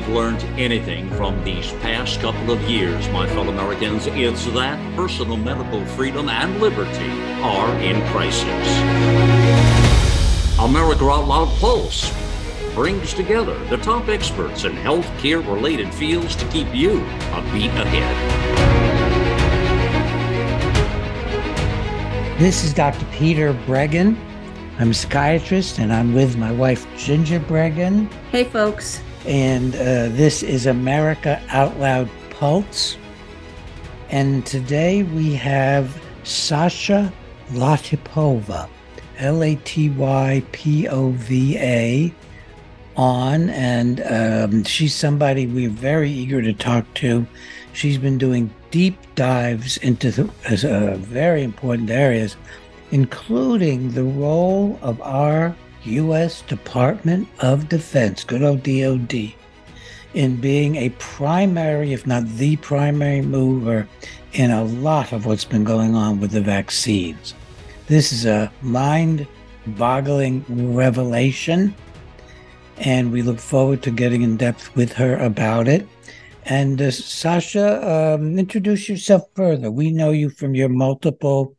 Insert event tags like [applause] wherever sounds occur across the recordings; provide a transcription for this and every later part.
we've learned anything from these past couple of years, my fellow Americans, it's that personal medical freedom and liberty are in crisis. America Out Loud Pulse brings together the top experts in healthcare related fields to keep you a beat ahead. This is Dr. Peter Breggin. I'm a psychiatrist and I'm with my wife, Ginger Breggin. Hey, folks. And uh, this is America Out Loud Pulse. And today we have Sasha Latypova, L A T Y P O V A, on. And um, she's somebody we're very eager to talk to. She's been doing deep dives into the, uh, very important areas, including the role of our U.S. Department of Defense, good old DOD, in being a primary, if not the primary mover in a lot of what's been going on with the vaccines. This is a mind boggling revelation, and we look forward to getting in depth with her about it. And uh, Sasha, um, introduce yourself further. We know you from your multiple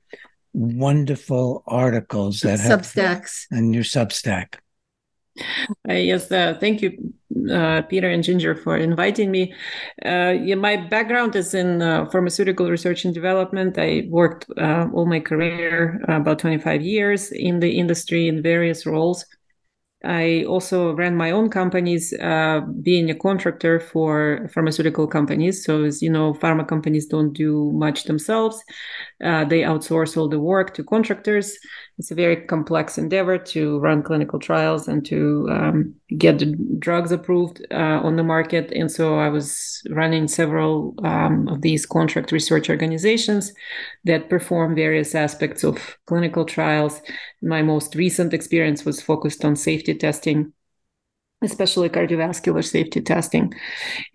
wonderful articles that Substacks have, and your Substack. Uh, yes, uh, thank you, uh, Peter and Ginger, for inviting me. Uh, yeah, my background is in uh, pharmaceutical research and development. I worked uh, all my career, about 25 years, in the industry in various roles. I also ran my own companies, uh, being a contractor for pharmaceutical companies. So, as you know, pharma companies don't do much themselves. Uh, they outsource all the work to contractors. It's a very complex endeavor to run clinical trials and to um, get the drugs approved uh, on the market. And so I was running several um, of these contract research organizations that perform various aspects of clinical trials. My most recent experience was focused on safety testing especially cardiovascular safety testing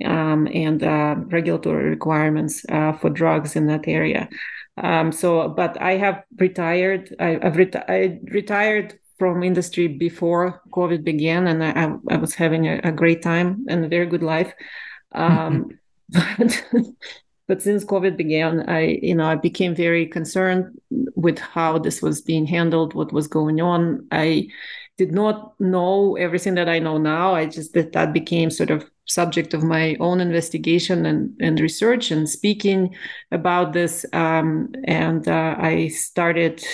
um, and uh, regulatory requirements uh, for drugs in that area. Um, so, but I have retired. I, have reti- I retired from industry before COVID began, and I, I was having a, a, great time and a very good life. Um, [laughs] but, [laughs] but since COVID began, I you know I became very concerned with how this was being handled, what was going on. I did not know everything that I know now. I just that that became sort of subject of my own investigation and, and research and speaking about this. Um, and uh, I started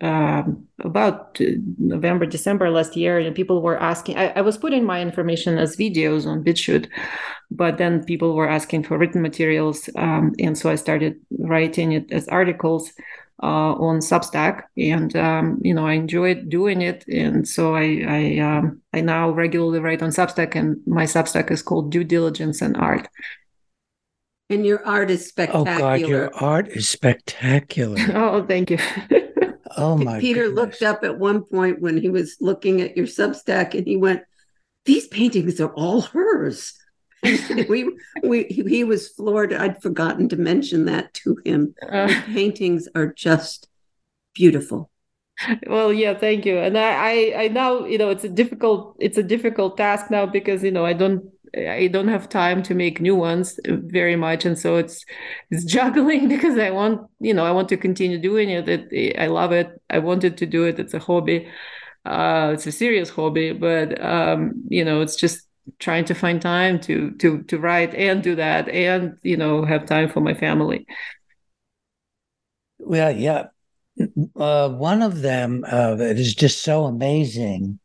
um, about November, December last year, and people were asking. I, I, was putting my information as videos on BitChute, but then people were asking for written materials, um, and so I started writing it as articles uh, on Substack, and um, you know I enjoyed doing it, and so I I, um, I now regularly write on Substack, and my Substack is called Due Diligence and Art. And your art is spectacular. Oh God, your art is spectacular. [laughs] oh, thank you. [laughs] oh my. Peter goodness. looked up at one point when he was looking at your Substack, and he went, "These paintings are all hers." [laughs] we we he was floored. I'd forgotten to mention that to him. Uh, paintings are just beautiful. Well, yeah, thank you. And I, I I now you know it's a difficult it's a difficult task now because you know I don't I don't have time to make new ones very much, and so it's it's [laughs] juggling because I want you know I want to continue doing it. it I love it. I wanted to do it. It's a hobby. Uh, it's a serious hobby, but um, you know it's just trying to find time to to to write and do that and you know have time for my family. Well yeah. Uh, one of them uh, that is just so amazing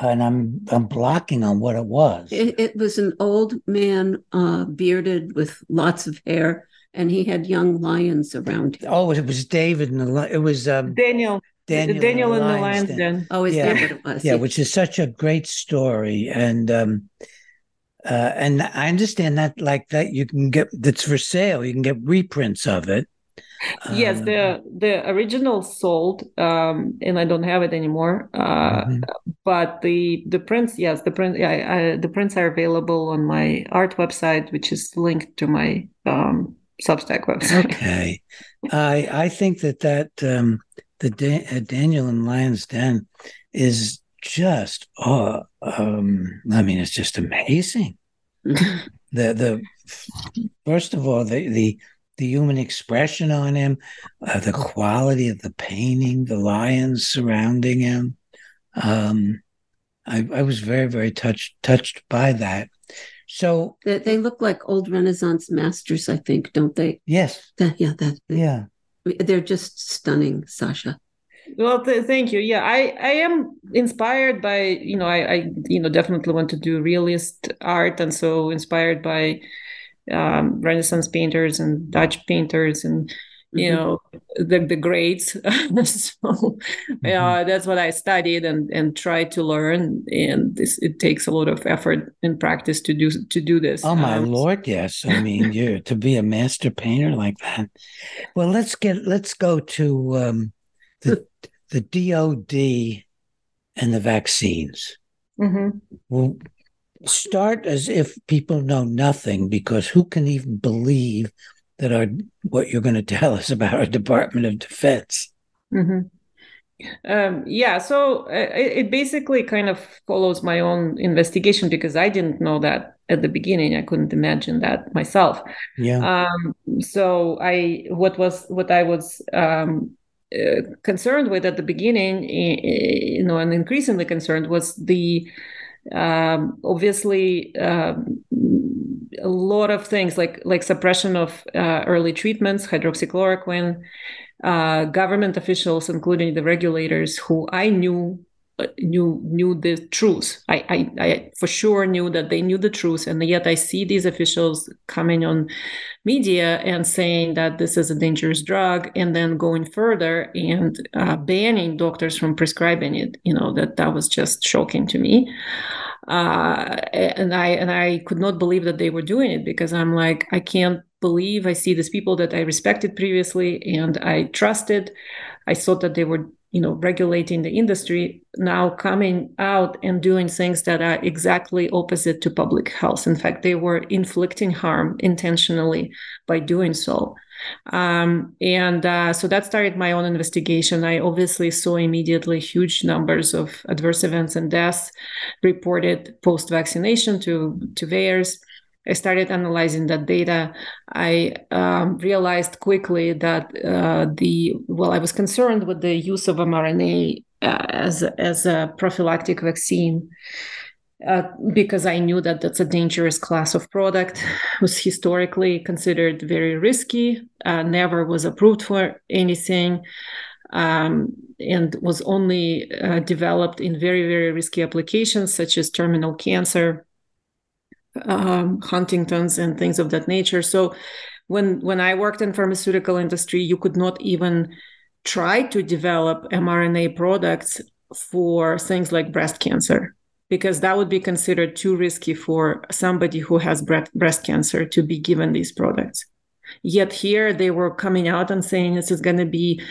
and i'm i'm blocking on what it was. It, it was an old man uh, bearded with lots of hair and he had young lions around him. Oh it was david and the, it was um, daniel Daniel, Daniel and the Lion's Den. Den. Oh, is yeah. that what it was? Yeah, which is such a great story, and um, uh, and I understand that like that you can get that's for sale. You can get reprints of it. Yes, um, the the original sold, um, and I don't have it anymore. Uh, mm-hmm. But the the prints, yes, the print, yeah, I, the prints are available on my art website, which is linked to my um, Substack website. Okay, I I think that that um, the da- uh, Daniel and Lion's Den is just, uh, um, I mean, it's just amazing. [laughs] The the first of all the the the human expression on him, uh, the quality of the painting, the lions surrounding him. Um, I, I was very very touched touched by that. So They, they look like old Renaissance masters, I think, don't they? yes, That, yeah, that yeah, they're just stunning, Sasha. Well, th- thank you. Yeah, I, I am inspired by, you know, I, I, you know, definitely want to do realist art. And so inspired by um, Renaissance painters and Dutch painters and, you Mhm. know, the, the greats. [laughs] so yeah, that's what I studied and, and tried to learn. And this, it takes a lot of effort and practice to do, to do this. Oh my Um, lord, yes. I mean, [laughs] you to be a master painter like that. Well, let's get let's go to um, the the DOD and the vaccines. mhm. We'll start as if people know nothing, because who can even believe that are what you're going to tell us about our Department of Defense? hmm Um, yeah, so uh, it, it basically kind of follows my own investigation because I didn't know that at the beginning. I couldn't imagine that myself. Yeah, Um, so I, what was what I was um, uh, concerned with at the beginning, you know, and increasingly concerned was the um, obviously um, a lot of things like like suppression of uh, early treatments, hydroxychloroquine, uh, government officials, including the regulators, who I knew knew knew the truth. I, I I for sure knew that they knew the truth, and yet I see these officials coming on media and saying that this is a dangerous drug, and then going further and uh, banning doctors from prescribing it. You know that that was just shocking to me uh, and I and I could not believe that they were doing it because I'm like I can't believe I see these people that I respected previously and I trusted. I thought that they were you know regulating the industry now coming out and doing things that are exactly opposite to public health. In fact, they were inflicting harm intentionally by doing so. Um, and uh, so that started my own investigation. I obviously saw immediately huge numbers of adverse events and deaths reported post vaccination to, to VAERS. I started analyzing that data. I um, realized quickly that uh, the, well, I was concerned with the use of mRNA uh, as, as a prophylactic vaccine. Uh, because I knew that that's a dangerous class of product, was historically considered very risky, uh, never was approved for anything, um, and was only uh, developed in very, very risky applications such as terminal cancer, um, Huntington's, and things of that nature. So, when when I worked in pharmaceutical industry, you could not even try to develop mRNA products for things like breast cancer because that would be considered too risky for somebody who has breast cancer to be given these products. Yet here they were coming out and saying this is going to be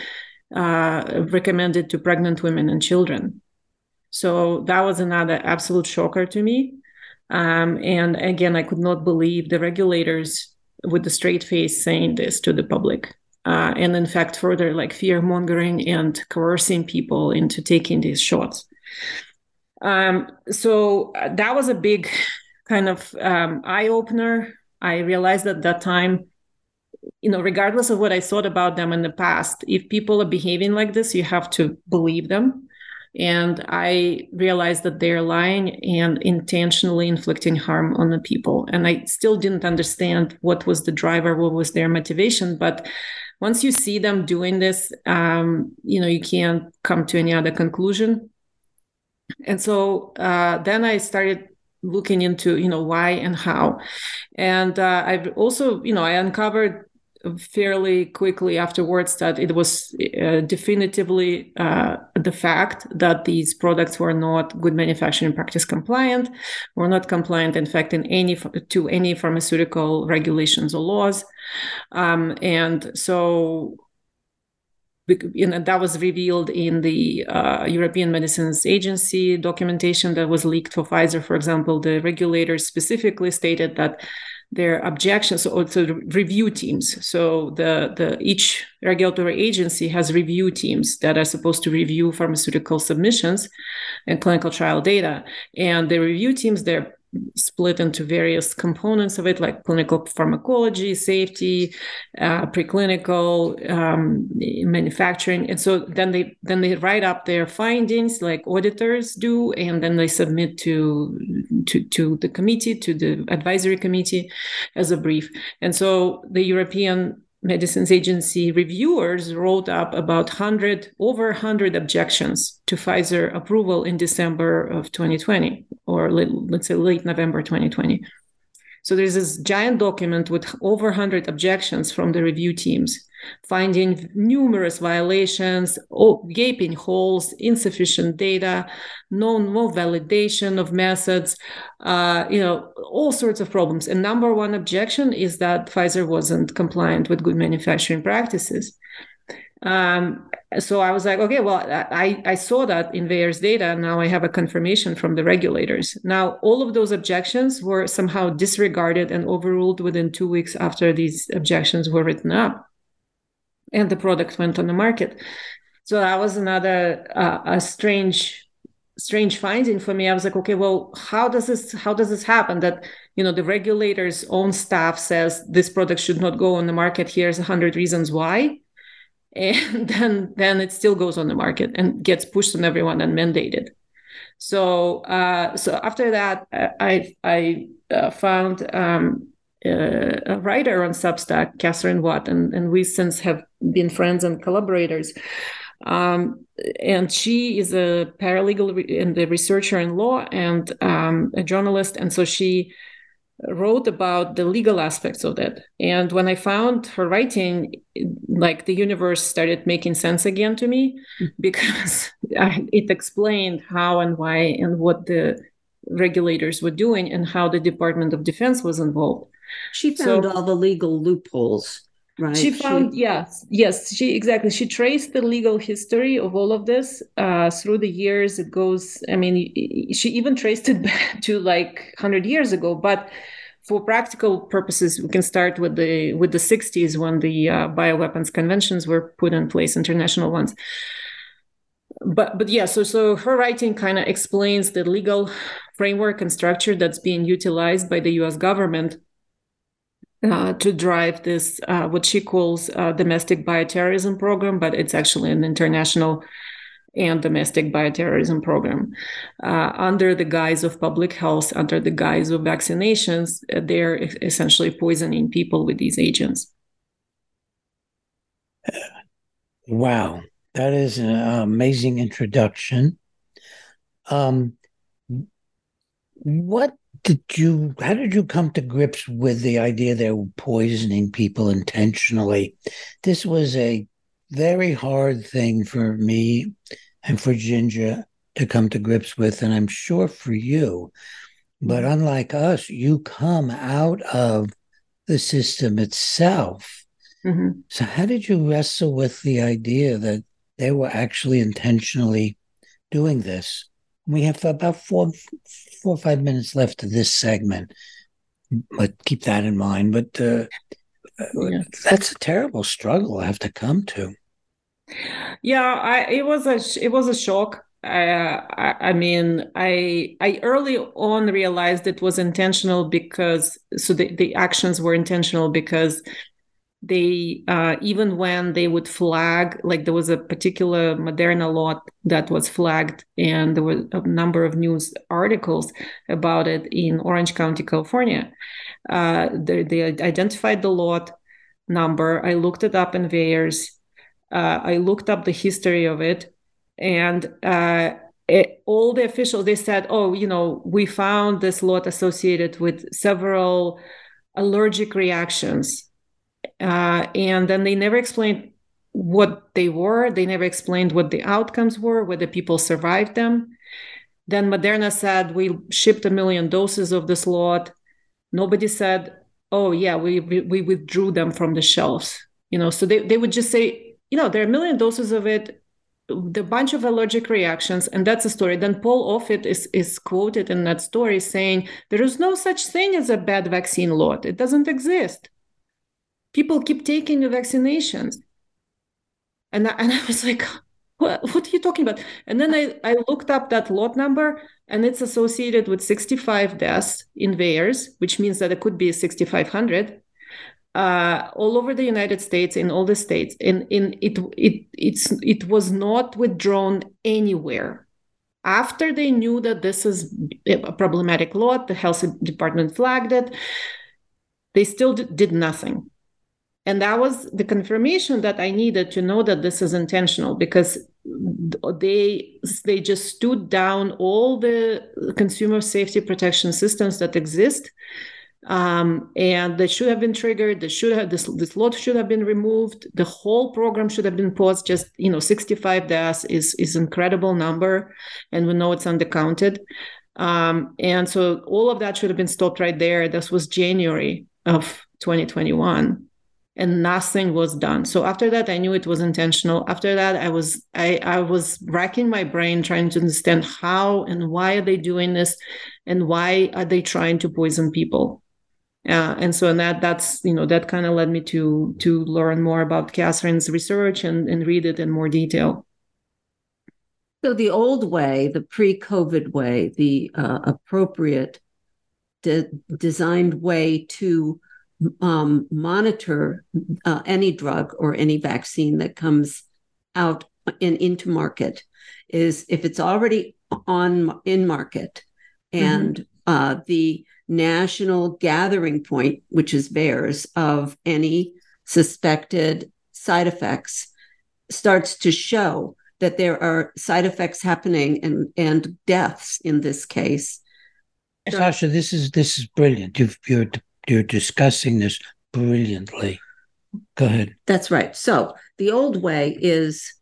uh, recommended to pregnant women and children. So that was another absolute shocker to me. Um, and again, I could not believe the regulators with the straight face saying this to the public. Uh, and in fact, further like fear mongering and coercing people into taking these shots. Um, so uh, that was a big kind of um, eye opener. I realized at that time, you know, regardless of what I thought about them in the past, if people are behaving like this, you have to believe them. And I realized that they're lying and intentionally inflicting harm on the people. And I still didn't understand what was the driver, what was their motivation. But once you see them doing this, um, you know, you can't come to any other conclusion and so uh, then i started looking into you know why and how and uh, i've also you know i uncovered fairly quickly afterwards that it was uh, definitively uh, the fact that these products were not good manufacturing practice compliant were not compliant in fact in any to any pharmaceutical regulations or laws um, and so you know, that was revealed in the uh, European Medicines Agency documentation that was leaked for Pfizer, for example. The regulators specifically stated that their objections, the review teams. So the the each regulatory agency has review teams that are supposed to review pharmaceutical submissions and clinical trial data, and the review teams they're split into various components of it, like clinical pharmacology, safety, uh, preclinical, um, manufacturing, and so then they then they write up their findings, like auditors do, and then they submit to to to the committee, to the advisory committee, as a brief. And so the European Medicines Agency reviewers wrote up about 100 over 100 objections to Pfizer approval in December of 2020 or let's say late November 2020. So there's this giant document with over 100 objections from the review teams, finding numerous violations, gaping holes, insufficient data, no, no validation of methods, uh, you know, all sorts of problems. And number one objection is that Pfizer wasn't compliant with good manufacturing practices. Um, so I was like, okay, well, I, I saw that in VAERS data. Now I have a confirmation from the regulators. Now, all of those objections were somehow disregarded and overruled within two weeks after these objections were written up. And the product went on the market. So that was another uh, a strange strange finding for me. I was like okay well how does this how does this happen that you know the regulators own staff says this product should not go on the market? Here's 100 reasons why. [laughs] And then then it still goes on the market and gets pushed on everyone and mandated. So uh, so after that i i uh, found um, uh, a writer on substack katherine watt and, and we since have been friends and collaborators um, and she is a paralegal and a researcher in law and um, a journalist and so she wrote about the legal aspects of it. And when I found her writing, like the universe started making sense again to me mm. [laughs] because it explained how and why and what the regulators were doing and how the Department of Defense was involved. She found so, all the legal loopholes. Right. She found, she... yes, yes, she exactly. She traced the legal history of all of this uh, through the years. It goes, I mean, she even traced it [laughs] back to like 100 years ago. But for practical purposes, we can start with the with the 60s when the uh, bioweapons conventions were put in place, international ones. But but yeah, so so her writing kind of explains the legal framework and structure that's being utilized by the U.S. government uh, to drive this, uh, what she calls uh, domestic bioterrorism program, but it's actually an international and domestic bioterrorism program. Uh, under the guise of public health, under the guise of vaccinations, uh, they're essentially poisoning people with these agents. Wow, that is an amazing introduction. Um, what did you how did you come to grips with the idea they were poisoning people intentionally this was a very hard thing for me and for ginger to come to grips with and i'm sure for you but mm-hmm. unlike us you come out of the system itself mm-hmm. so how did you wrestle with the idea that they were actually intentionally doing this we have about four, four or five minutes left of this segment, but keep that in mind. But uh, yeah. that's a terrible struggle I have to come to. Yeah, I, it was a it was a shock. I, I mean, I I early on realized it was intentional because so the, the actions were intentional because they uh, even when they would flag like there was a particular moderna lot that was flagged and there were a number of news articles about it in orange county california. Uh, they, they, identified the lot number. I looked it up in VAERS uh, i looked up the history of it and uh, it, all the officials they said oh you know we found this lot associated with several allergic reactions uh, and then they never explained what they were. They never explained what the outcomes were, whether people survived them. Then Moderna said, We shipped a million doses of this lot. Nobody said, Oh, yeah, we, we withdrew them from the shelves. You know, so they, they would just say, You know, there are a million doses of it the bunch of allergic reactions and that's a story then paul offit is, is quoted in that story saying there is no such thing as a bad vaccine lot it doesn't exist people keep taking the vaccinations and I, and I was like what, what are you talking about? And then I, I looked up that lot number and it's associated with 65 deaths in VAERS, which means that it could be 6,500 uh, all over the United States, in all the states. and in it, it, it's, it was not withdrawn anywhere. After they knew that this is a problematic lot, the health department flagged it, they still did nothing and that was the confirmation that i needed to know that this is intentional because they they just stood down all the consumer safety protection systems that exist. Um, and they should have been triggered. They should have this this lot should have been removed. The whole program should have been paused. Just you know 65 deaths is is incredible number. And we know it's undercounted um, and so all of that should have been stopped right there. This was january of 2021 and nothing was done. So after that i knew it was intentional. After that i was i i was racking my brain trying to understand how and why are they doing this and why are they trying to poison people. Uh, and so and that that's you know that kind of led me to to learn more about katherine's research and and read it in more detail. So the old way the pre-covid way the uh, appropriate de- designed way to um, monitor uh, any drug or any vaccine that comes out and into market is if it's already on in market and mm-hmm. uh, the national gathering point, which is VAERS of any suspected side effects, starts to show that there are side effects happening and and deaths in this case. Sasha, this is this is brilliant. You've, you're you're discussing this brilliantly. Go ahead. That's right. So the old way is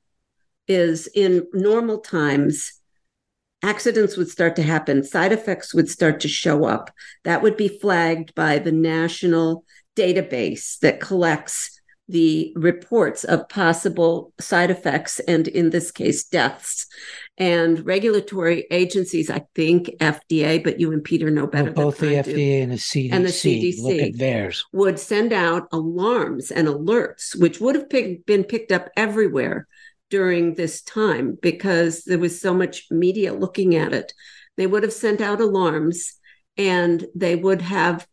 is in normal times accidents would start to happen side effects would start to show up that would be flagged by the national database that collects the reports of possible side effects and in this case deaths. And regulatory agencies i think fda but you and peter know better well, both the fda do, and the cdc and the cdc look at theirs. would send out alarms and alerts which would have pick, been picked up everywhere during this time because there was so much media looking at it. They would have sent out alarms and they would have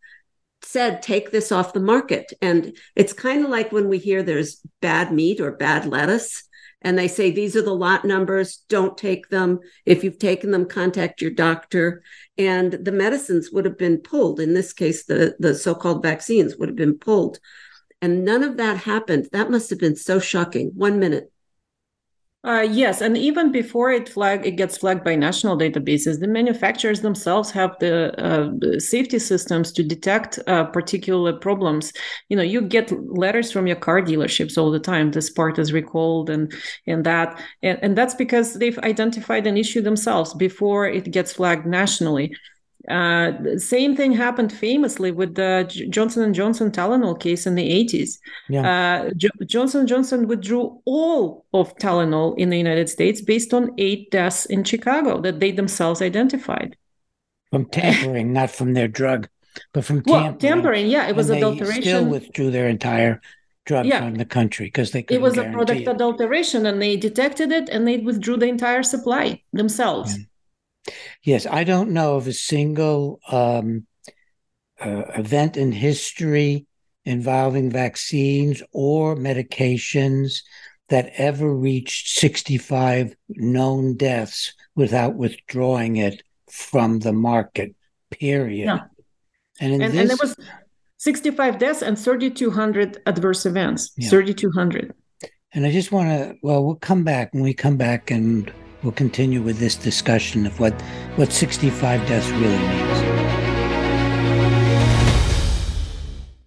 said take this off the market. And it's kind of like when we hear there's bad meat or bad lettuce and they say these are the lot numbers don't take them. If you've taken them contact your doctor. And the medicines would have been pulled in this case the the so-called vaccines would have been pulled. And none of that happened. That must have been so shocking. One minute uh, yes, and even before it flag it gets flagged by national databases, the manufacturers themselves have the, uh, safety systems to detect uh, particular problems. You know, you get letters from your car dealerships all the time. This part is recalled, and and that, and, and that's because they've identified an issue themselves before it gets flagged nationally. Uh, the same thing happened famously with the Johnson and Johnson Tylenol case in the 80s. Yeah. Uh, Johnson Johnson withdrew all of Tylenol in the United States based on eight deaths in Chicago that they themselves identified. From tampering, not from their drug, but from tampering. Well, tampering, yeah, it was adulteration. They still withdrew their entire drug yeah. from the country because they it was a product it. adulteration, and they detected it and they withdrew the entire supply themselves. Yeah. Yes, I don't know of a single um, uh, event in history involving vaccines or medications that ever reached 65 known deaths without withdrawing it from the market, period. Yeah. And, and, this, and there was 65 deaths and 3,200 adverse events, yeah. 3,200. And I just want to, well, we'll come back when we come back and we'll continue with this discussion of what, what 65 deaths really means.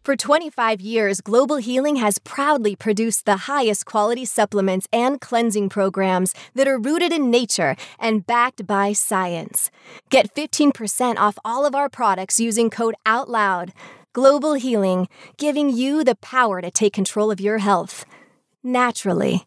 For 25 years, Global Healing has proudly produced the highest quality supplements and cleansing programs that are rooted in nature and backed by science. Get 15% off all of our products using code OUTLOUD. Global Healing, giving you the power to take control of your health naturally.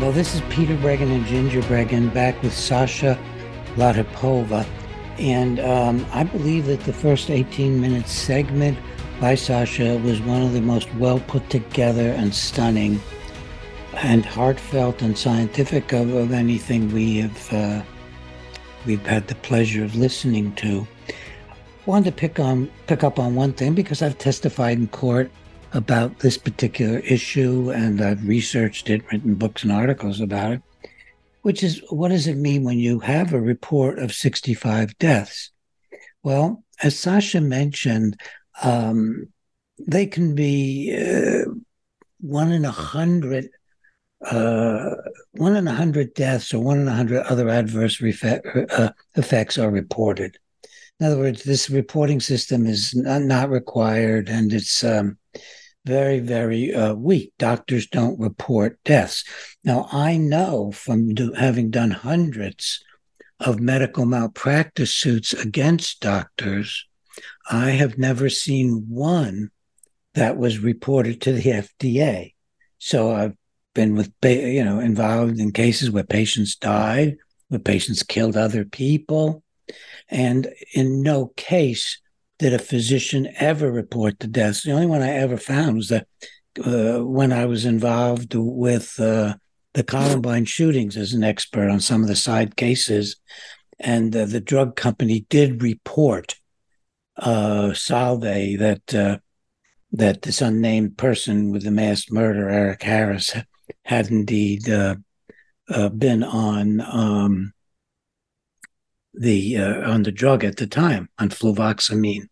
Well, this is Peter Breggin and Ginger Breggin back with Sasha Latypova. And um, I believe that the first 18 minute segment by Sasha was one of the most well put together and stunning and heartfelt and scientific of, of anything we have uh, we've had the pleasure of listening to. I wanted to pick on pick up on one thing because I've testified in court about this particular issue and I've researched it, written books and articles about it, which is what does it mean when you have a report of 65 deaths? Well, as Sasha mentioned, um, they can be uh, one in a hundred, uh, one in a hundred deaths or one in a hundred other adverse refe- uh, effects are reported. In other words, this reporting system is not, not required, and it's um, very, very uh, weak. Doctors don't report deaths. Now, I know from do, having done hundreds of medical malpractice suits against doctors, I have never seen one that was reported to the FDA. So I've been with, you know, involved in cases where patients died, where patients killed other people. And in no case did a physician ever report the deaths. The only one I ever found was that uh, when I was involved with uh, the Columbine shootings as an expert on some of the side cases, and uh, the drug company did report uh, Salve that uh, that this unnamed person with the mass murder, Eric Harris, had indeed uh, been on um, the uh, on the drug at the time on fluvoxamine,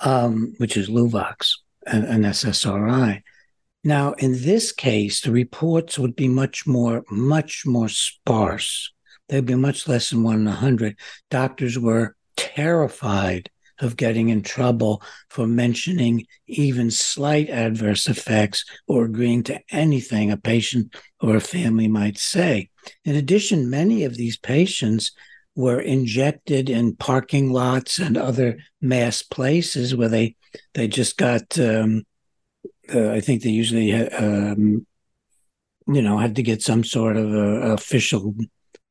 um, which is Luvox, an, an SSRI. Now, in this case, the reports would be much more, much more sparse. They'd be much less than one in a hundred. Doctors were terrified of getting in trouble for mentioning even slight adverse effects or agreeing to anything a patient or a family might say. In addition, many of these patients were injected in parking lots and other mass places where they they just got um, uh, I think they usually um, you know had to get some sort of a, official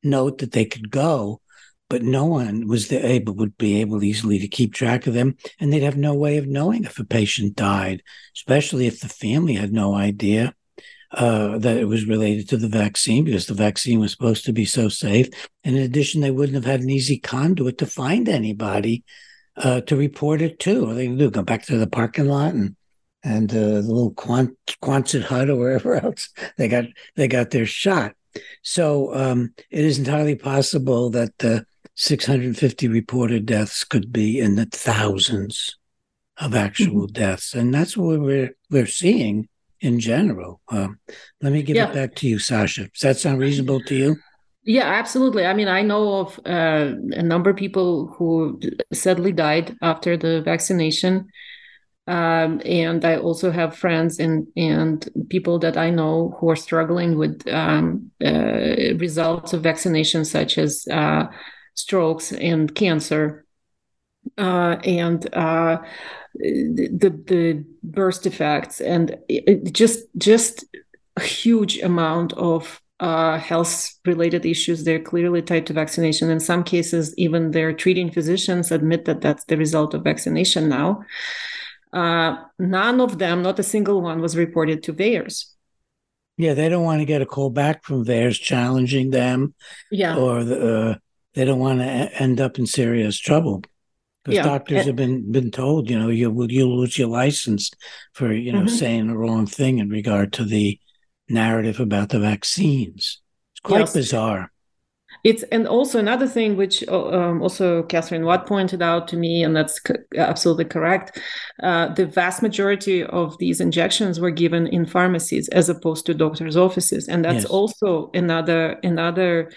note that they could go but no one was able would be able easily to keep track of them and they'd have no way of knowing if a patient died especially if the family had no idea uh, that it was related to the vaccine because the vaccine was supposed to be so safe. And in addition, they wouldn't have had an easy conduit to find anybody uh, to report it to. All they do go back to the parking lot and and uh, the little Quant- Quonset hut or wherever [laughs] else they got they got their shot. So um, it is entirely possible that the 650 reported deaths could be in the thousands of actual mm-hmm. deaths, and that's what we're we're seeing in general. Um, let me give yeah. it back to you, Sasha. Does that sound reasonable to you? Yeah, absolutely. I mean, I know of uh, a number of people who sadly died after the vaccination. Um, and I also have friends and, and people that I know who are struggling with um, uh, results of vaccination, such as uh, strokes and cancer. Uh, and uh, the the burst effects. And it, just just a huge amount of uh, health related issues. They're clearly tied to vaccination. In some cases even their treating physicians admit that that's the result of vaccination now. Uh, none of them not a single one was reported to VAERS yeah they don't want to get a call back from VAERS challenging them yeah. or the, uh, they don't want to end up in serious trouble because Yeah, doctors have been been told, you know, you will you'll lose your license for you know Mhm. saying the wrong thing in regard to the narrative about the vaccines. It's quite Yes. bizarre. It's and also another thing which um, also Katherine Watt pointed out to me, and that's c- absolutely correct. Uh, the vast majority of these injections were given in pharmacies as opposed to doctors' offices, and that's Yes. also another another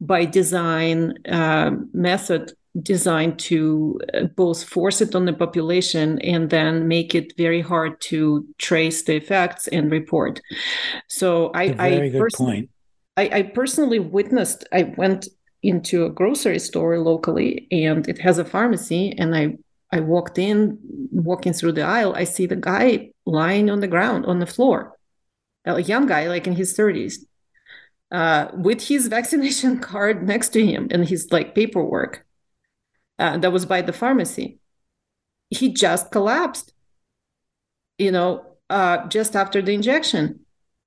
by design uh, method designed to uh, both force it on the population and then make it very hard to trace the effects and report. So I, very I good person- point. I, I personally witnessed i went into a grocery store locally and it has a pharmacy and i i walked in walking through the aisle i see the guy lying on the ground on the floor a young guy like in his 30s uh, with his [laughs] vaccination card next to him and his like paperwork uh, that was by the pharmacy he just collapsed you know uh, just after the injection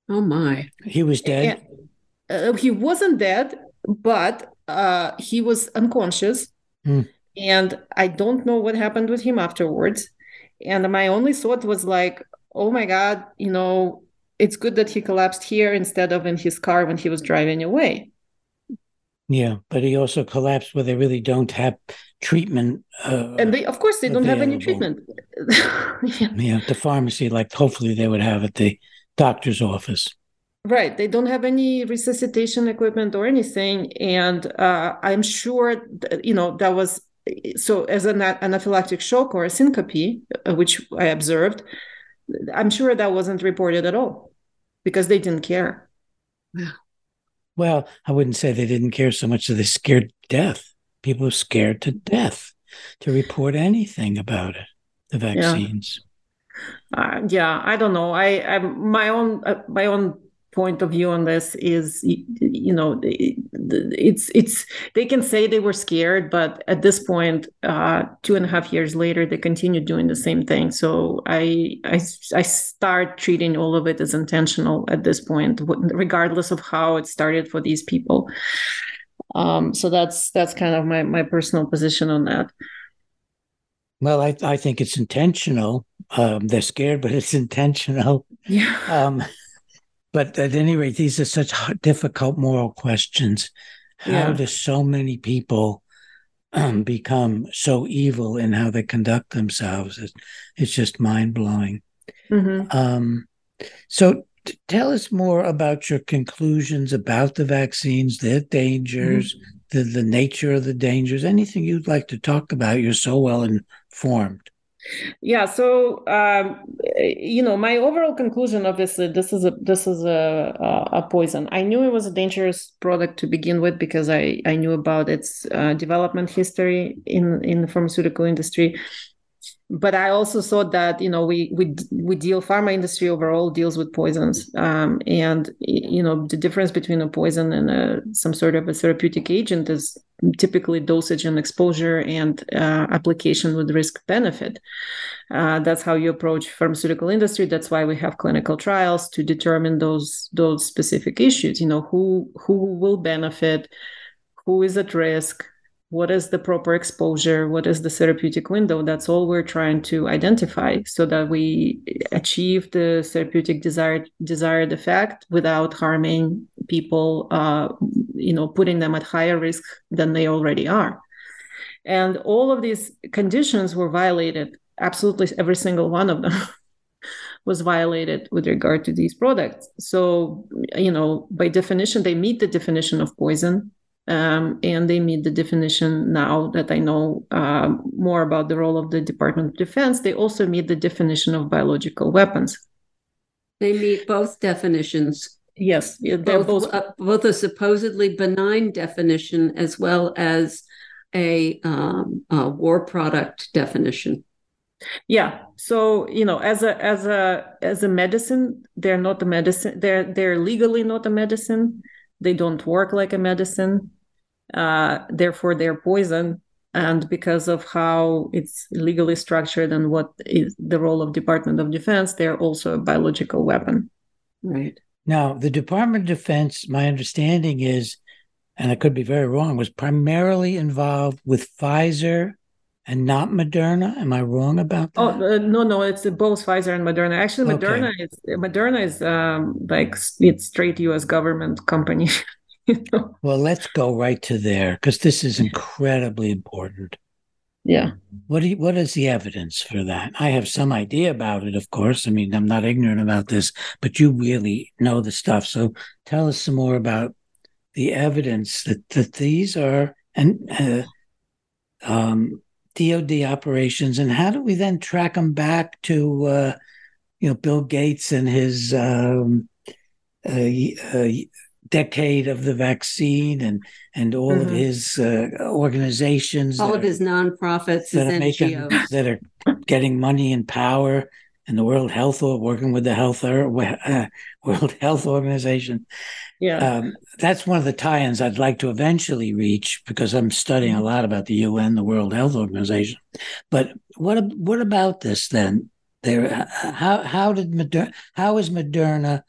Oh my. He was dead. uh, he wasn't dead, but uh, he was unconscious. Hmm. And I don't know what happened with him afterwards. And my only thought was like, oh my God, you know, it's good that he collapsed here instead of in his car when he was driving away. Yeah, but he also collapsed where they really don't have treatment. Uh, And they, of course, they don't have any treatment. [laughs] Yeah. yeah, the pharmacy, like hopefully they would have at the doctor's office. Right. They don't have any resuscitation equipment or anything. And uh, I'm sure, that, you know, that was so as an anaphylactic shock or a syncope, uh, which I observed, I'm sure that wasn't reported at all because they didn't care. Well, I wouldn't say they didn't care so much that they scared death. People were scared to death to report anything about it, the vaccines. Uh, yeah, I don't know. I, I my own uh, my own point of view on this is you know it's it's they can say they were scared but at this point uh two and a half years later they continue doing the same thing so i i, I start treating all of it as intentional at this point regardless of how it started for these people um so that's that's kind of my my personal position on that Well, I, I think it's intentional. Um, they're scared, but it's intentional. yeah Um, but at any rate, these are such difficult moral questions. How Yeah. do so many people um, become so evil in how they conduct themselves? It's, it's just mind blowing. Mhm. Um, so, t- tell us more about your conclusions about the vaccines, their dangers, the, the nature of the dangers, anything you'd like to talk about. You're so well informed. Yeah, so um, you know, my overall conclusion, obviously, this is a this is a a poison. I knew it was a dangerous product to begin with because I I knew about its uh, development history in in the pharmaceutical industry. But I also thought that you know we we we deal pharma industry overall deals with poisons, um, and you know the difference between a poison and a, some sort of a therapeutic agent is typically dosage and exposure and uh, application with risk benefit. Uh, that's how you approach pharmaceutical industry. That's why we have clinical trials to determine those those specific issues. You know who who will benefit, who is at risk, what is the proper exposure, what is the therapeutic window. That's all we're trying to identify so that we achieve the therapeutic desired desired effect without harming people. Uh, you know, putting them at higher risk than they already are. And all of these conditions were violated. Absolutely every single one of them [laughs] was violated with regard to these products. So, you know, by definition, they meet the definition of poison. Um, and they meet the definition now that I know um, more about the role of the Department of Defense. They also meet the definition of biological weapons. They meet both definitions, Yes, they're both, both uh, both a supposedly benign definition as well as a, um, a war product definition. Yeah. So you know, as a as a as a medicine, they're not a medicine. They're they're legally not a medicine. They don't work like a medicine. Uh, therefore, they're poison. And because of how it's legally structured and what is the role of Department of Defense, they're also a biological weapon. Right. Now, the Department of Defense, my understanding is, and I could be very wrong, was primarily involved with Pfizer and not Moderna. Am I wrong about that? Oh uh, no, no, it's both Pfizer and Moderna. Actually, Moderna okay. is Moderna is um, like it's straight U.S. government company. [laughs] [laughs] you know? Well, let's go right to there because this is incredibly important. Yeah. What do you, what is the evidence for that? I have some idea about it, of course. I mean, I'm not ignorant about this, but you really know the stuff. So tell us some more about the evidence that that these are and uh, um, DoD operations, and how do we then track them back to uh, you know Bill Gates and his um, uh, uh, decade of the vaccine and and all mm-hmm. of his uh, organizations, all of are, his nonprofits, that are making, that are getting money and power, and the World Health or working with the Health uh, World Health Organization. Yeah, um, that's one of the tie-ins I'd like to eventually reach because I'm studying a lot about the UN, the World Health Organization. But what what about this then? There, how how did Moderna? How is Moderna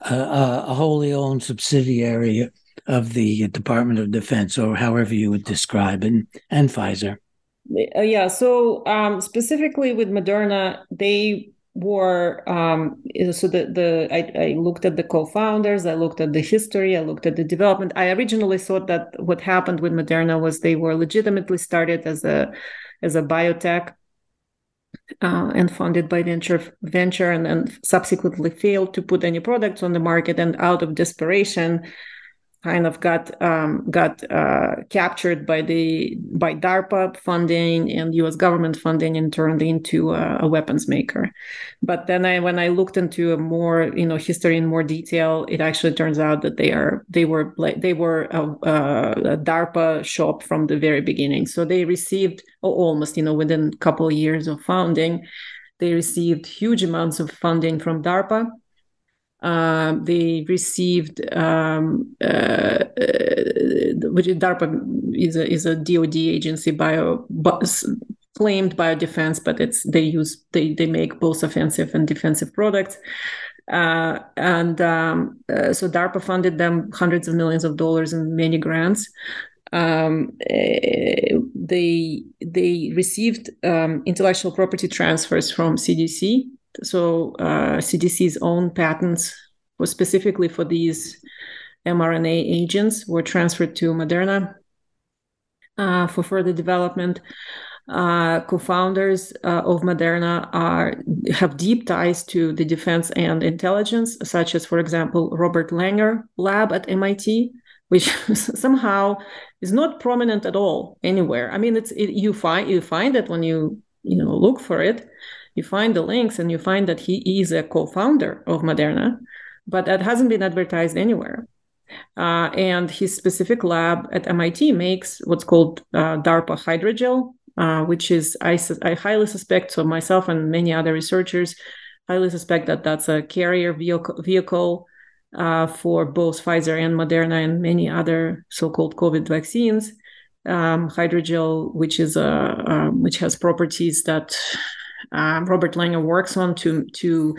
a, a wholly owned subsidiary of the Department of Defense, or however you would describe it, and Pfizer? Uh, yeah. So um, specifically with Moderna, they were um, so the the I, I, looked at the co-founders i looked at the history i looked at the development i originally thought that what happened with moderna was they were legitimately started as a as a biotech uh, and funded by venture venture and then subsequently failed to put any products on the market and out of desperation kind of got um, got uh, captured by the by DARPA funding and U.S. government funding and turned into a, a, weapons maker. But then I, when I looked into a more you know history in more detail, it actually turns out that they are they were they were a, a DARPA shop from the very beginning. So they received almost you know within a couple of years of founding, they received huge amounts of funding from DARPA um, they received, um, uh, uh, which DARPA is a is a DoD agency bio claimed biodefense, but it's they use they they make both offensive and defensive products. Uh, and um, uh, so DARPA funded them hundreds of millions of dollars in many grants. Um, uh, they they received um, intellectual property transfers from CDC so uh, CDC's own patents were specifically for these mRNA agents were transferred to Moderna uh, for further development. Uh, co-founders uh, of Moderna are have deep ties to the defense and intelligence, such as, for example, Robert Langer lab at MIT, which [laughs] somehow is not prominent at all anywhere. I mean, it's it, you find you find it when you you know look for it, you find the links and you find that he is a co-founder of Moderna, but that hasn't been advertised anywhere. Uh, and his specific lab at MIT makes what's called uh, DARPA hydrogel, uh, which is I, I highly suspect, so myself and many other researchers highly suspect that that's a carrier vehicle, vehicle uh, for both Pfizer and Moderna and many other so-called COVID vaccines. Um, hydrogel, which is a um, which has properties that um, Robert Langer works on to to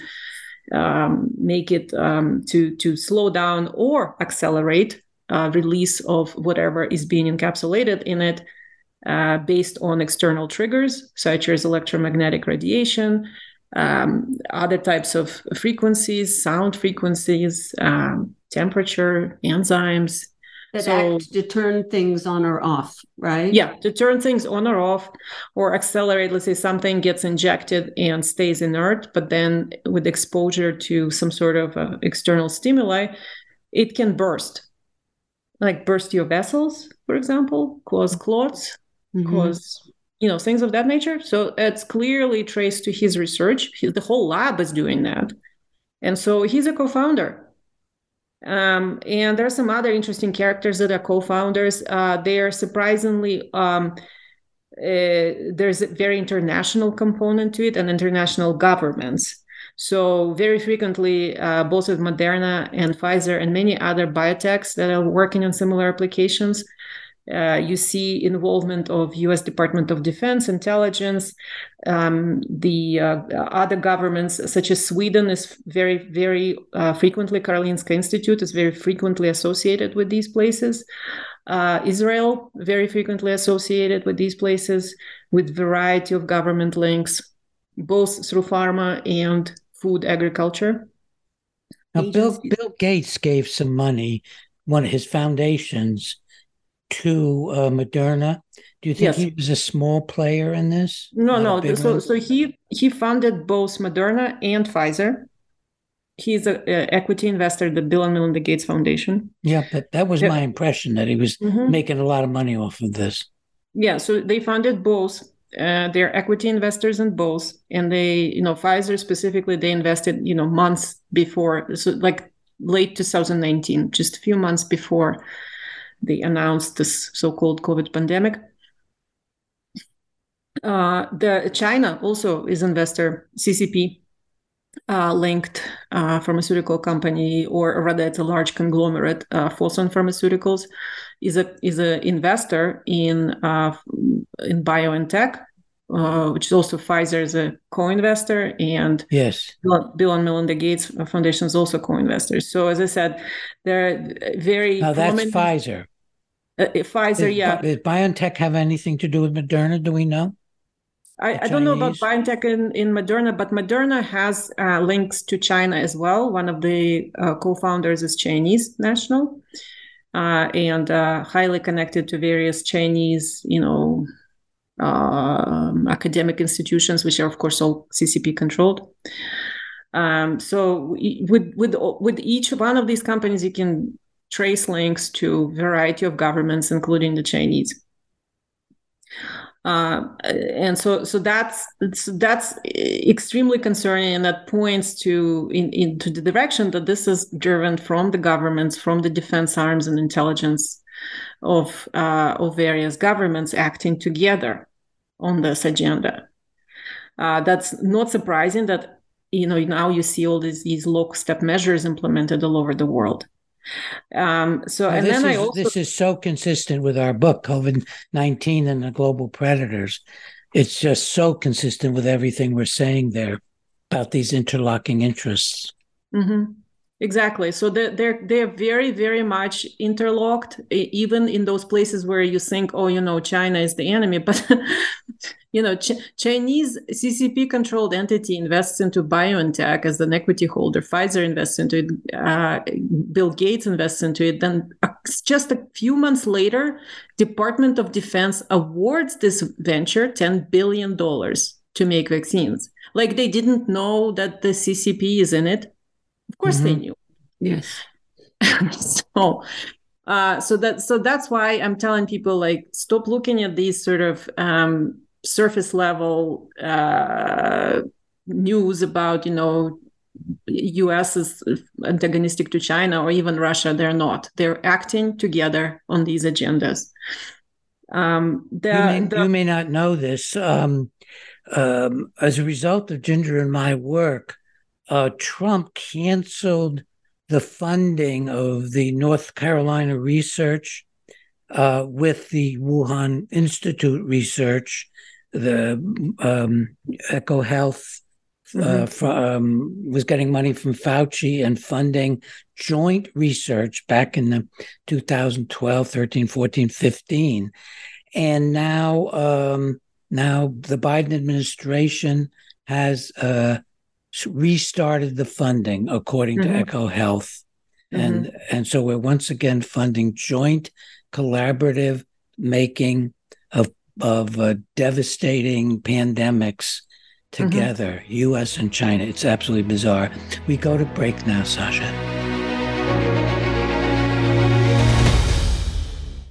um, make it um, to to slow down or accelerate uh, release of whatever is being encapsulated in it uh, based on external triggers such as electromagnetic radiation um, other types of frequencies sound frequencies um, temperature enzymes that so, act to turn things on or off, right? Yeah, to turn things on or off or accelerate. Let's say something gets injected and stays inert, but then with exposure to some sort of uh, external stimuli, it can burst. Like burst your vessels, for example, cause clots, mm-hmm. cause you know things of that nature. So it's clearly traced to his research. the whole lab is doing that, and so he's a co-founder Um, and there are some other interesting characters that are co-founders. Uh, they are surprisingly um, uh, there's a very international component to it and international governments. So very frequently, uh, both with Moderna and Pfizer and many other biotechs that are working on similar applications, uh, you see involvement of U.S. Department of Defense, intelligence, um, the uh, other governments, such as Sweden, is very, very uh, frequently. Karolinska Institute is very frequently associated with these places. Uh, Israel, very frequently associated with these places, with variety of government links, both through pharma and food agriculture. Now, Bill, Bill Gates gave some money, one of his foundations, to uh, Moderna. Do you think yes. he was a small player in this? No, Not no. So, so he he funded both Moderna and Pfizer. He's an equity investor, the Bill and Melinda Gates Foundation. Yeah, but that was yeah. my impression that he was mm-hmm. making a lot of money off of this. Yeah, so they funded both. Uh, they're equity investors in both, and they, you know, Pfizer specifically, they invested, you know, months before, so like late 2019, just a few months before they announced this so-called COVID pandemic. Uh, the China also is investor CCP uh, linked uh, pharmaceutical company, or rather, it's a large conglomerate. Uh, Fosun Pharmaceuticals is a is an investor in uh, in BioNTech, uh, which is also Pfizer is a co-investor, and yes, Bill and Melinda Gates Foundation is also co-investors. So as I said, they're very. Now that's Pfizer. Uh, Pfizer, yeah. Does BioNTech have anything to do with Moderna? Do we know? I, I, don't know about BioNTech in, in Moderna, but Moderna has uh, links to China as well. One of the uh, co-founders is Chinese national, uh, and uh, highly connected to various Chinese, you know, um, academic institutions, which are of course all CCP controlled. Um, so with with with each one of these companies, you can trace links to variety of governments, including the Chinese. Uh, and so, so that's that's extremely concerning, and that points to in, into the direction that this is driven from the governments, from the defense arms and intelligence of uh, of various governments acting together on this agenda. Uh, that's not surprising that you know now you see all these these lockstep measures implemented all over the world. Um, so, and then is, I also this is so consistent with our book, COVID nineteen and the global predators. It's just so consistent with everything we're saying there about these interlocking interests. Mm-hmm. Exactly. So they're, they're they're very very much interlocked, even in those places where you think, oh, you know, China is the enemy, [laughs] but you know, Ch- Chinese CCP controlled entity invests into BioNTech as an equity holder. Pfizer invests into it. Uh, Bill Gates invests into it. Then uh, just a few months later, Department of Defense awards this venture ten billion dollars to make vaccines. Like they didn't know that the CCP is in it course mm-hmm. they knew. Yes. [laughs] so uh, so that so that's why I'm telling people like stop looking at these sort of um, surface level uh, news about you know U.S. is antagonistic to China or even Russia. They're not. They're acting together on these agendas. Um, the, you, may, the, you, may, not know this. Um, um, as a result of Ginger and my work, uh, Trump canceled the funding of the North Carolina research uh, with the Wuhan Institute research, the um, Eco Health. Uh, mm-hmm. um, was getting money from Fauci and funding joint research back in the 2012, 13, 14, 15. And now, um, now the Biden administration has uh, restarted the funding according mm-hmm. to EcoHealth. Mm-hmm. And and so we're once again funding joint collaborative making of of uh, devastating pandemics together, mm-hmm. US and China. It's absolutely bizarre. We go to break now, Sasha.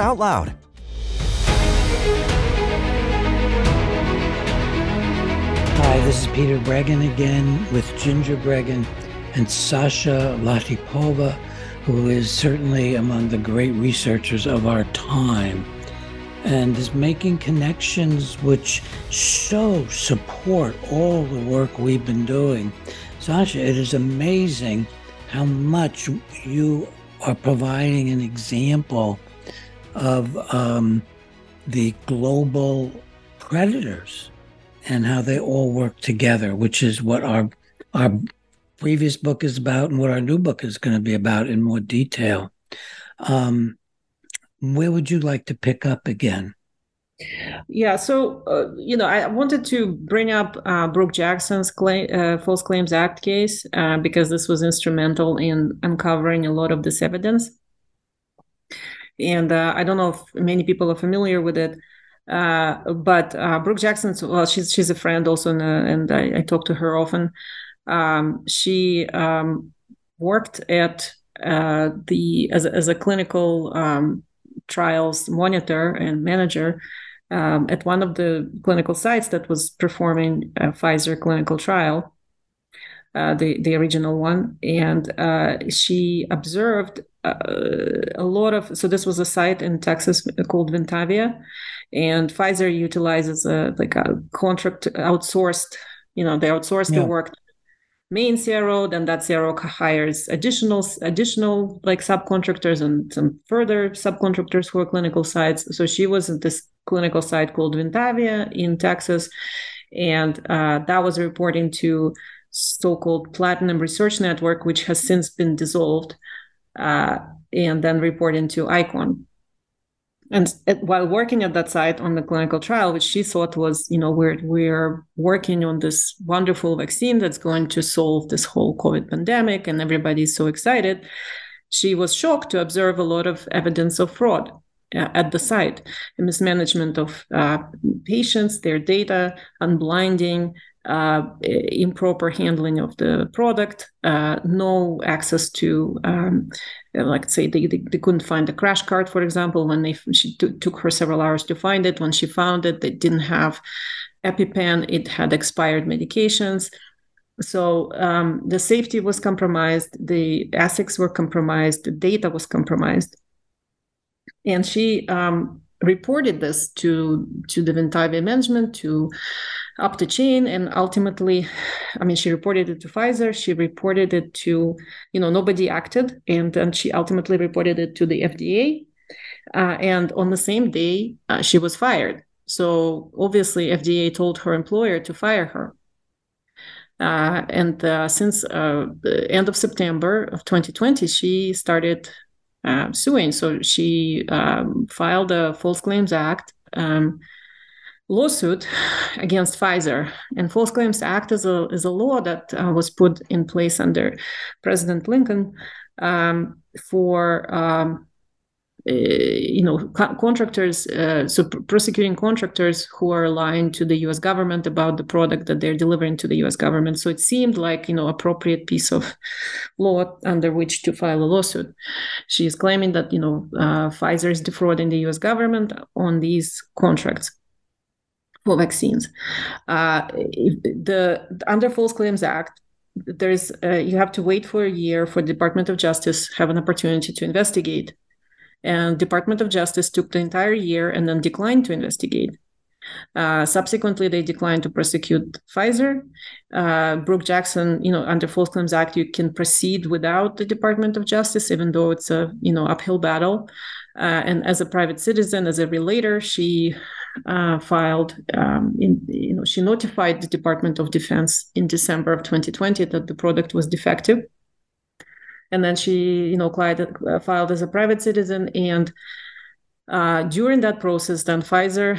OUTLOUD. Hi, this is Peter Breggin again with Ginger Breggin and Sasha Latypova, who is certainly among the great researchers of our time and is making connections which so support all the work we've been doing. Sasha, it is amazing how much you are providing an example of um, the global predators and how they all work together, which is what our our previous book is about and what our new book is going to be about in more detail. Um, where would you like to pick up again? Yeah, so uh, you know, I wanted to bring up uh, Brook Jackson's claim, uh, False Claims Act case uh, because this was instrumental in uncovering a lot of this evidence. And uh, I don't know if many people are familiar with it, uh, but Brook Jackson, well, she's she's a friend also, and, I, I, talk to her often. Um, she um, worked at the as as a clinical um, trials monitor and manager um, at one of the clinical sites that was performing a Pfizer clinical trial, uh, the the original one, and uh, she observed uh, a lot of. So this was a site in Texas called Ventavia, and Pfizer utilizes a like a contract outsourced. You know, they outsource yeah. the work main CRO, then that CRO hires additional additional like subcontractors and some further subcontractors for clinical sites. So she was at this clinical site called Ventavia in Texas, and uh, that was reporting to so-called Platinum Research Network, which has since been dissolved, uh, and then reporting to ICON. And while working at that site on the clinical trial which she thought was you know we're we're working on this wonderful vaccine that's going to solve this whole covid pandemic and everybody's so excited she was shocked to observe a lot of evidence of fraud uh, at the site. Mismanagement of uh, patients their data unblinding uh, improper handling of the product, uh, no access to, um, like say, they, they, they, couldn't find the crash card, for example, when they she t- took her several hours to find it. When she found it, they didn't have EpiPen; it had expired medications. So um, the safety was compromised, the ethics were compromised, the data was compromised, and she um, reported this to to the Ventavia management to up the chain and ultimately i mean she reported it to pfizer. She reported it to you know nobody acted and then she ultimately reported it to the fda uh, and on the same day uh, she was fired. So obviously fda told her employer to fire her. Uh, and uh, since uh, the end of september of 2020 she started uh, suing. So she um, filed a false claims act um, lawsuit against Pfizer. And False Claims Act is a is a law that uh, was put in place under President Lincoln um, for um, uh, you know co- contractors, uh, so pr- prosecuting contractors who are lying to the U.S. government about the product that they're delivering to the U.S. government. So it seemed like you know appropriate piece of law under which to file a lawsuit. She is claiming that you know uh, Pfizer is defrauding the U.S. government on these contracts for vaccines. Uh, the under False Claims Act, there's uh, you have to wait for a year for Department of Justice have an opportunity to investigate, and Department of Justice took the entire year and then declined to investigate. Uh, subsequently, they declined to prosecute Pfizer. Uh, Brook Jackson, you know, under False Claims Act, you can proceed without the Department of Justice, even though it's a you know uphill battle. Uh, and as a private citizen, as a relator, she uh, filed, um, in, you know, she notified the Department of Defense in December of 2020 that the product was defective. And then she, you know, uh, filed as a private citizen. And uh, during that process, then Pfizer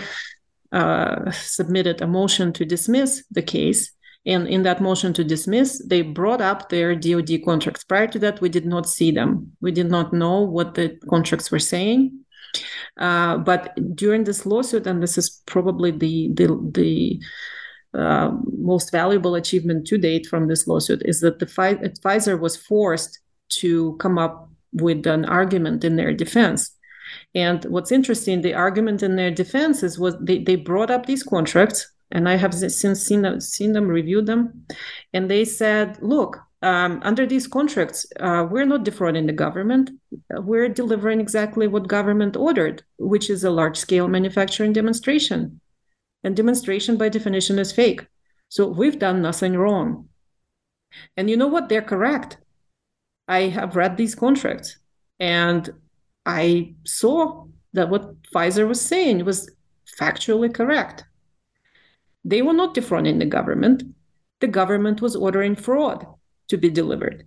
uh, submitted a motion to dismiss the case. And in that motion to dismiss, they brought up their DoD contracts. Prior to that, we did not see them. We did not know what the contracts were saying. Uh, but during this lawsuit, and this is probably the the, the uh, most valuable achievement to date from this lawsuit, is that the Pfizer was forced to come up with an argument in their defense. And what's interesting, the argument in their defense is was they, they brought up these contracts, and I have since seen them, seen them, reviewed them, and they said, look, um, under these contracts, uh, we're not defrauding the government. We're delivering exactly what government ordered, which is a large scale manufacturing demonstration. And demonstration by definition is fake. So we've done nothing wrong. And you know what? They're correct. I have read these contracts and I saw that what Pfizer was saying was factually correct. They were not defrauding the government. The government was ordering fraud to be delivered.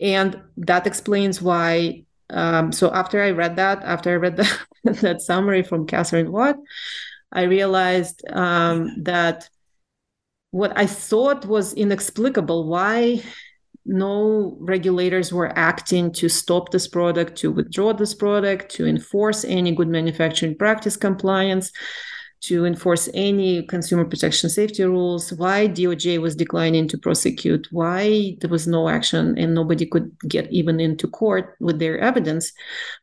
And that explains why. Um, so after I read that, after I read [laughs] the, that summary from Katherine Watt, I realized um, that what I thought was inexplicable, why no regulators were acting to stop this product, to withdraw this product, to enforce any good manufacturing practice compliance, to enforce any consumer protection safety rules, why DOJ was declining to prosecute, why there was no action and nobody could get even into court with their evidence.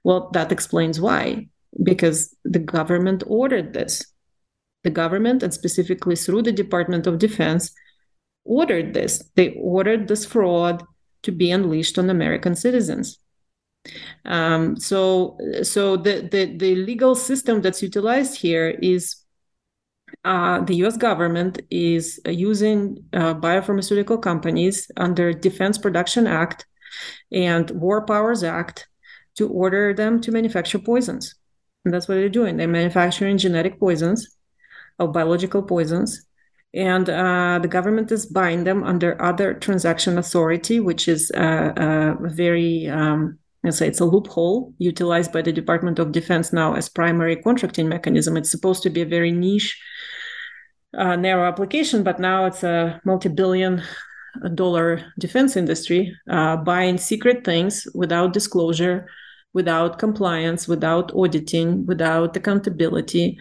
Well, that explains why, because the government ordered this. The government, and specifically through the Department of Defense, ordered this. They ordered this fraud to be unleashed on American citizens. Um, so, so the, the the legal system that's utilized here is uh, the U.S. government is using uh, biopharmaceutical companies under Defense Production Act and War Powers Act to order them to manufacture poisons, and that's what they're doing. They're manufacturing genetic poisons, or biological poisons, and uh, the government is buying them under other transaction authority, which is uh, uh, a very um, let's say it's a loophole utilized by the Department of Defense now as primary contracting mechanism. It's supposed to be a very niche, uh, narrow application, but now it's a multi-billion dollar defense industry uh, buying secret things without disclosure without compliance, without auditing, without accountability.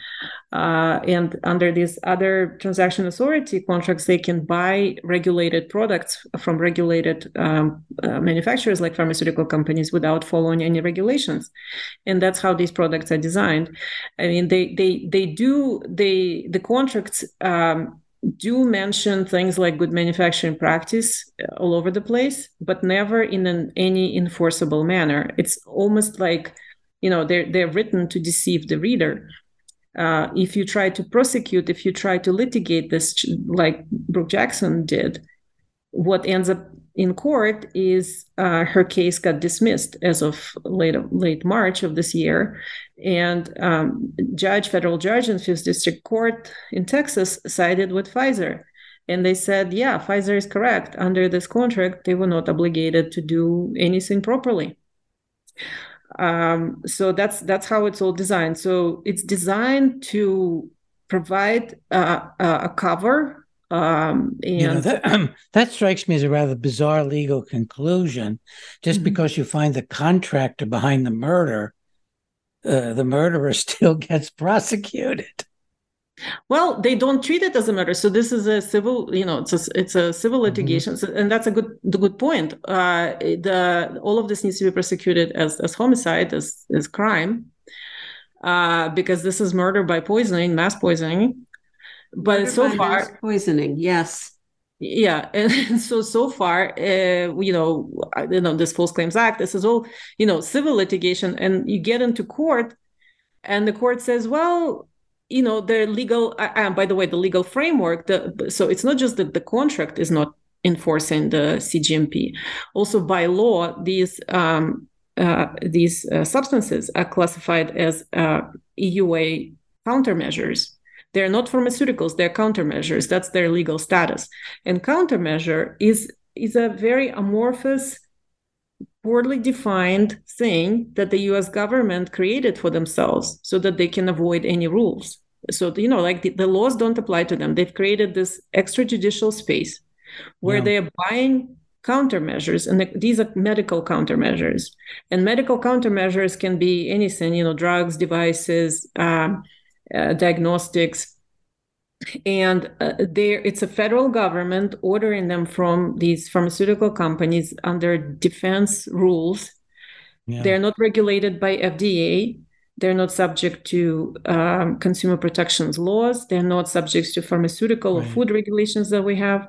Uh, and under these other transaction authority contracts, they can buy regulated products from regulated um, uh, manufacturers like pharmaceutical companies without following any regulations. And that's how these products are designed. I mean, they they they do they the contracts. Um, do mention things like good manufacturing practice uh, all over the place, but never in an, any enforceable manner. It's almost like, you know, they're they're written to deceive the reader. Uh, if you try to prosecute, if you try to litigate this, like Brook Jackson did, what ends up in court is uh, her case got dismissed as of late late March of this year, and um, judge federal judge in fifth district court in Texas sided with Pfizer, and they said, yeah, Pfizer is correct. Under this contract, they were not obligated to do anything properly. Um, so that's that's how it's all designed. So it's designed to provide uh, a cover um, and you know, that, um, [clears throat] that strikes me as a rather bizarre legal conclusion. Just mm-hmm. because you find the contractor behind the murder, uh, the murderer [laughs] still gets prosecuted. Well, they don't treat it as a murder, so this is a civil, you know, it's a it's a civil mm-hmm. litigation, mm-hmm. so, and that's a good the good point. Uh, the all of this needs to be prosecuted as as homicide, as as crime, uh, because this is murder by poisoning, mass poisoning, but so far poisoning yes yeah [laughs] and so so far uh, you know you know this false claims act this is all you know civil litigation and you get into court and the court says well you know the legal uh, by the way the legal framework the so it's not just that the contract is not enforcing the cgmp also by law these um, uh, these uh, substances are classified as uh, eua countermeasures they're not pharmaceuticals they're countermeasures that's their legal status and countermeasure is is a very amorphous poorly defined thing that the US government created for themselves so that they can avoid any rules. So, you know, like the, the laws don't apply to them. They've created this extrajudicial space where yeah. they are buying countermeasures and the, these are medical countermeasures and medical countermeasures can be anything you know drugs devices um, uh, diagnostics. And uh, there it's a federal government ordering them from these pharmaceutical companies under defense rules. Yeah. they're not regulated by fda they're not subject to um, consumer protections laws. They're not subject to pharmaceutical right. or food regulations that we have.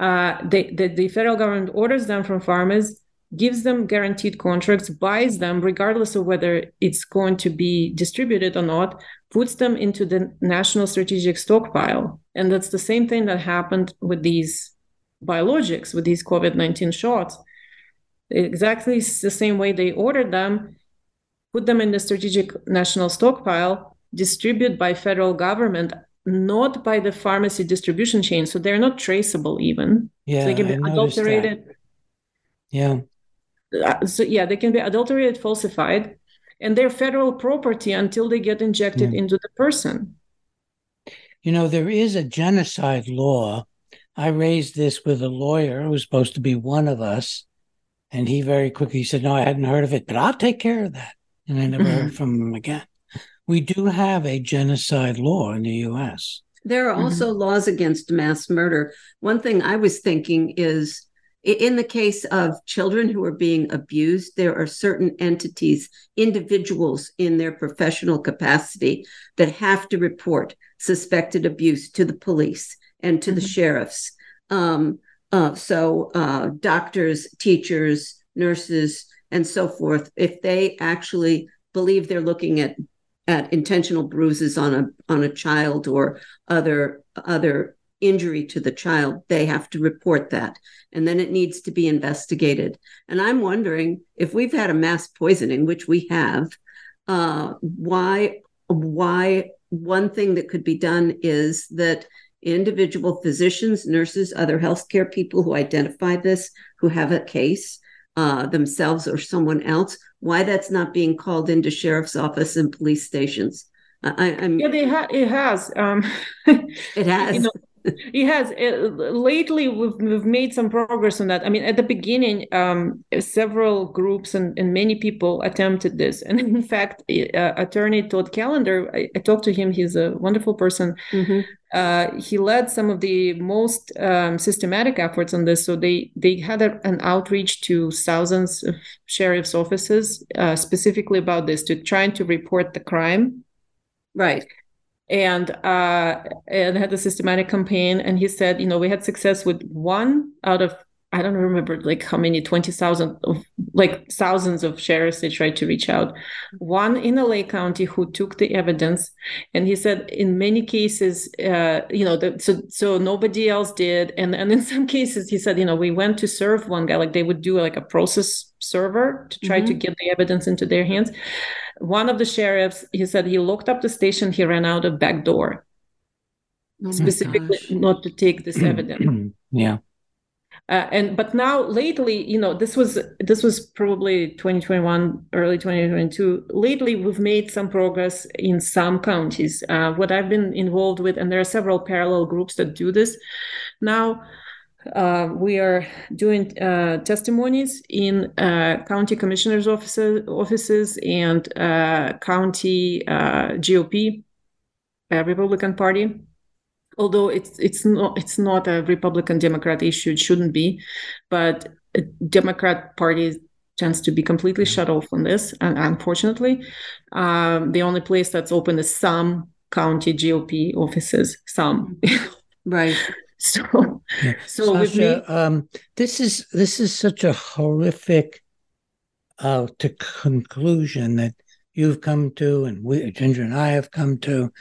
Uh, they, the, the federal government orders them from farmers gives them guaranteed contracts buys them regardless of whether it's going to be distributed or not puts them into the national strategic stockpile. And that's the same thing that happened with these biologics, with these COVID 19 shots. Exactly the same way they ordered them, put them in the strategic national stockpile, distribute by federal government, not by the pharmacy distribution chain. So they're not traceable even. Yeah. So they can be adulterated. Yeah. Uh, so yeah, they can be adulterated, falsified, and they're federal property until they get injected into the person. You know, there is a genocide law. I raised this with a lawyer who was supposed to be one of us. And he very quickly said, No, I hadn't heard of it, but I'll take care of that. And I never heard [laughs] from him again. We do have a genocide law in the US. There are also mm-hmm. laws against mass murder. One thing I was thinking is in the case of children who are being abused, there are certain entities, individuals in their professional capacity that have to report suspected abuse to the police and to mm-hmm. the sheriffs. Um, uh, so, uh, doctors, teachers, nurses, and so forth, if they actually believe they're looking at at intentional bruises on a on a child or other other injury to the child, they have to report that. And then it needs to be investigated. And I'm wondering if we've had a mass poisoning, which we have, uh, why, why one thing that could be done is that individual physicians, nurses, other healthcare people who identify this, who have a case uh, themselves or someone else, why that's not being called into sheriff's office and police stations. I, am yeah, they ha- it has. Um, [laughs] it has. You know, has it, lately we've, we've made some progress on that. I mean at the beginning um, several groups and, and many people attempted this. And in fact uh, attorney todd callender I, I, talked to him. He's a wonderful person. Mm-hmm. uh, he led some of the most um, systematic efforts on this. So they they had a, an outreach to thousands of sheriff's offices uh, specifically about this to trying to report the crime. Right and uh, and had a systematic campaign. And he said, you know, we had success with one out of I don't remember like how many twenty thousand of like thousands of sheriffs they tried to reach out. One in LA County who took the evidence, and he said in many cases, uh, you know, the, so so nobody else did, and and in [laughs] some cases he said, you know, we went to serve one guy, like they would do like a process server to try mm-hmm. to get the evidence into their hands one of the sheriffs he said he looked up the station he ran out a back door. Oh specifically not to take this evidence. [clears throat] Yeah. Uh, and but now lately you know this was this was probably 2021 early 2022 lately we've made some progress in some counties. Uh, what i've been involved with and there are several parallel groups that do this. Now uh, we are doing uh, testimonies in uh, county commissioners' offices, offices and uh, county uh, GOP, Republican Party. Although it's it's not it's not a Republican Democrat issue, it shouldn't be, but Democrat Party tends to be completely shut off on this. And unfortunately, um, the only place that's open is some county GOP offices. Some, right. [laughs] So, yeah. so Sasha, um, this is this is such a horrific uh, to conclusion that you've come to, and we, Ginger and I have come to.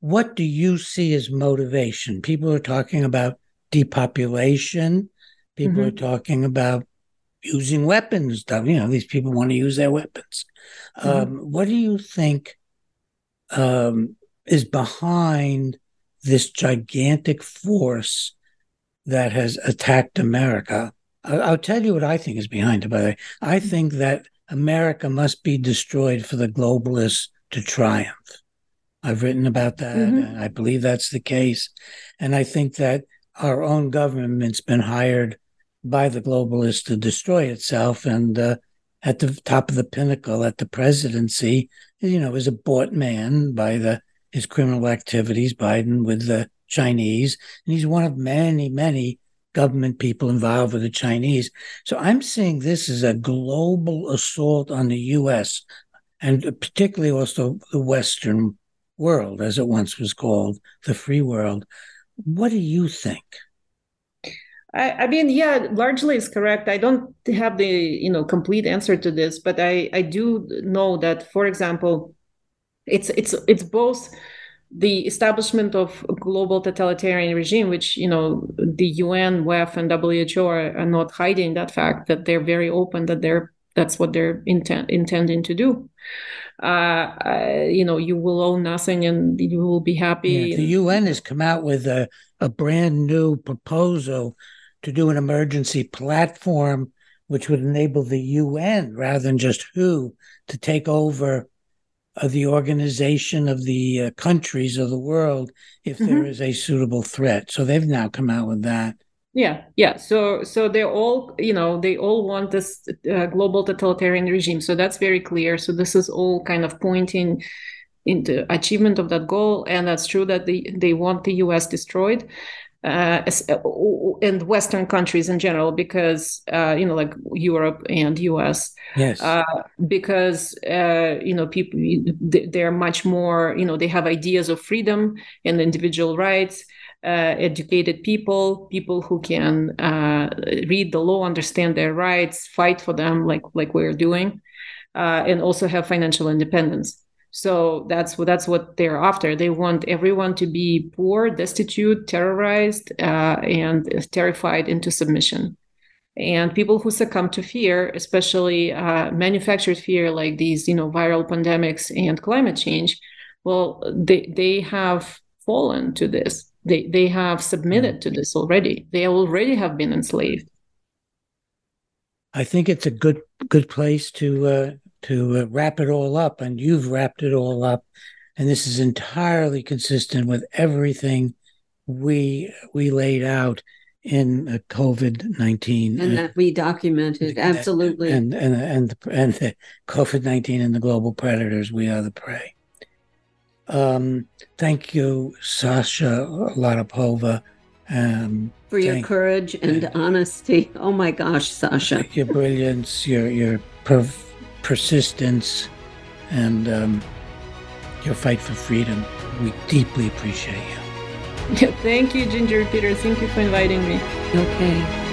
what do you see as motivation? People are talking about depopulation. People mm-hmm. are talking about using weapons. You know, these people want to use their weapons. Mm-hmm. Um, what do you think um, is behind this gigantic force that has attacked America? I'll, tell you what I think is behind it. By the way, I mm-hmm. think that America must be destroyed for the globalists to triumph. I've written about that, mm-hmm. and I believe that's the case. And I think that our own government's been hired by the globalists to destroy itself. And uh, at the top of the pinnacle, at the presidency, you know, is a bought man by the his criminal activities, Biden with the Chinese, and he's one of many, many government people involved with the Chinese. So I'm seeing this as a global assault on the U.S. and particularly also the Western world, as it once was called, the free world. What do you think? I, I, mean, yeah, largely is correct. I don't have the you know complete answer to this, but I I do know that, for example, it's it's it's both the establishment of a global totalitarian regime, which you know the UN, WEF, and WHO are, are not hiding that fact that they're very open that they're that's what they're intent, intending to do. Uh, uh, you know, you will own nothing and you will be happy. Yeah, the UN has come out with a, a brand new proposal to do an emergency platform which would enable the UN rather than just WHO to take over uh, the organization of the uh, countries of the world if mm-hmm. there is a suitable threat. So they've now come out with that. Yeah yeah. So so they all you know they all want this uh, global totalitarian regime. So that's very clear. So this is all kind of pointing into achievement of that goal. And that's true that they they want the us destroyed uh, and Western countries in general, because uh, you know, like Europe and U.S. Yes. Uh, because uh, you know, people they're much more. You know, they have ideas of freedom and individual rights uh, educated people, people who can uh, read the law, understand their rights, fight for them, like like we're doing, uh, and also have financial independence. So that's what that's what they're after. They want everyone to be poor, destitute, terrorized, uh, and terrified into submission. And people who succumb to fear, especially uh, manufactured fear like these, you know, viral pandemics and climate change, well, they they have fallen to this they they have submitted to this already they already have been enslaved i think it's a good good place to uh, to uh, wrap it all up and you've wrapped it all up and this is entirely consistent with everything we we laid out in uh, COVID nineteen, and that we documented absolutely, and and and and the COVID nineteen and the global predators. We are the prey. Um, thank you, Sasha Latypova. Um, for your thank, courage and uh, honesty. Oh my gosh, Sasha. Your brilliance, your your per- persistence, and um, your fight for freedom. We deeply appreciate you. [laughs] Thank you, Ginger Peter. Thank you for inviting me. Okay.